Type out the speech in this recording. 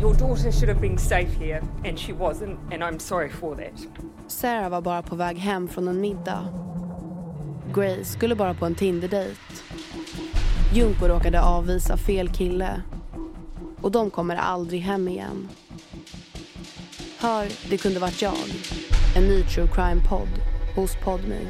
Your daughter should have been safe here, and she wasn't, and I'm sorry for that. Sarah var bara på väg hem från en middag. Grace skulle bara på en Tinder-dejt. Junko råkade avvisa fel kille. Och de kommer aldrig hem igen. Hör Det kunde varit jag. En ny true crime-podd hos Podme.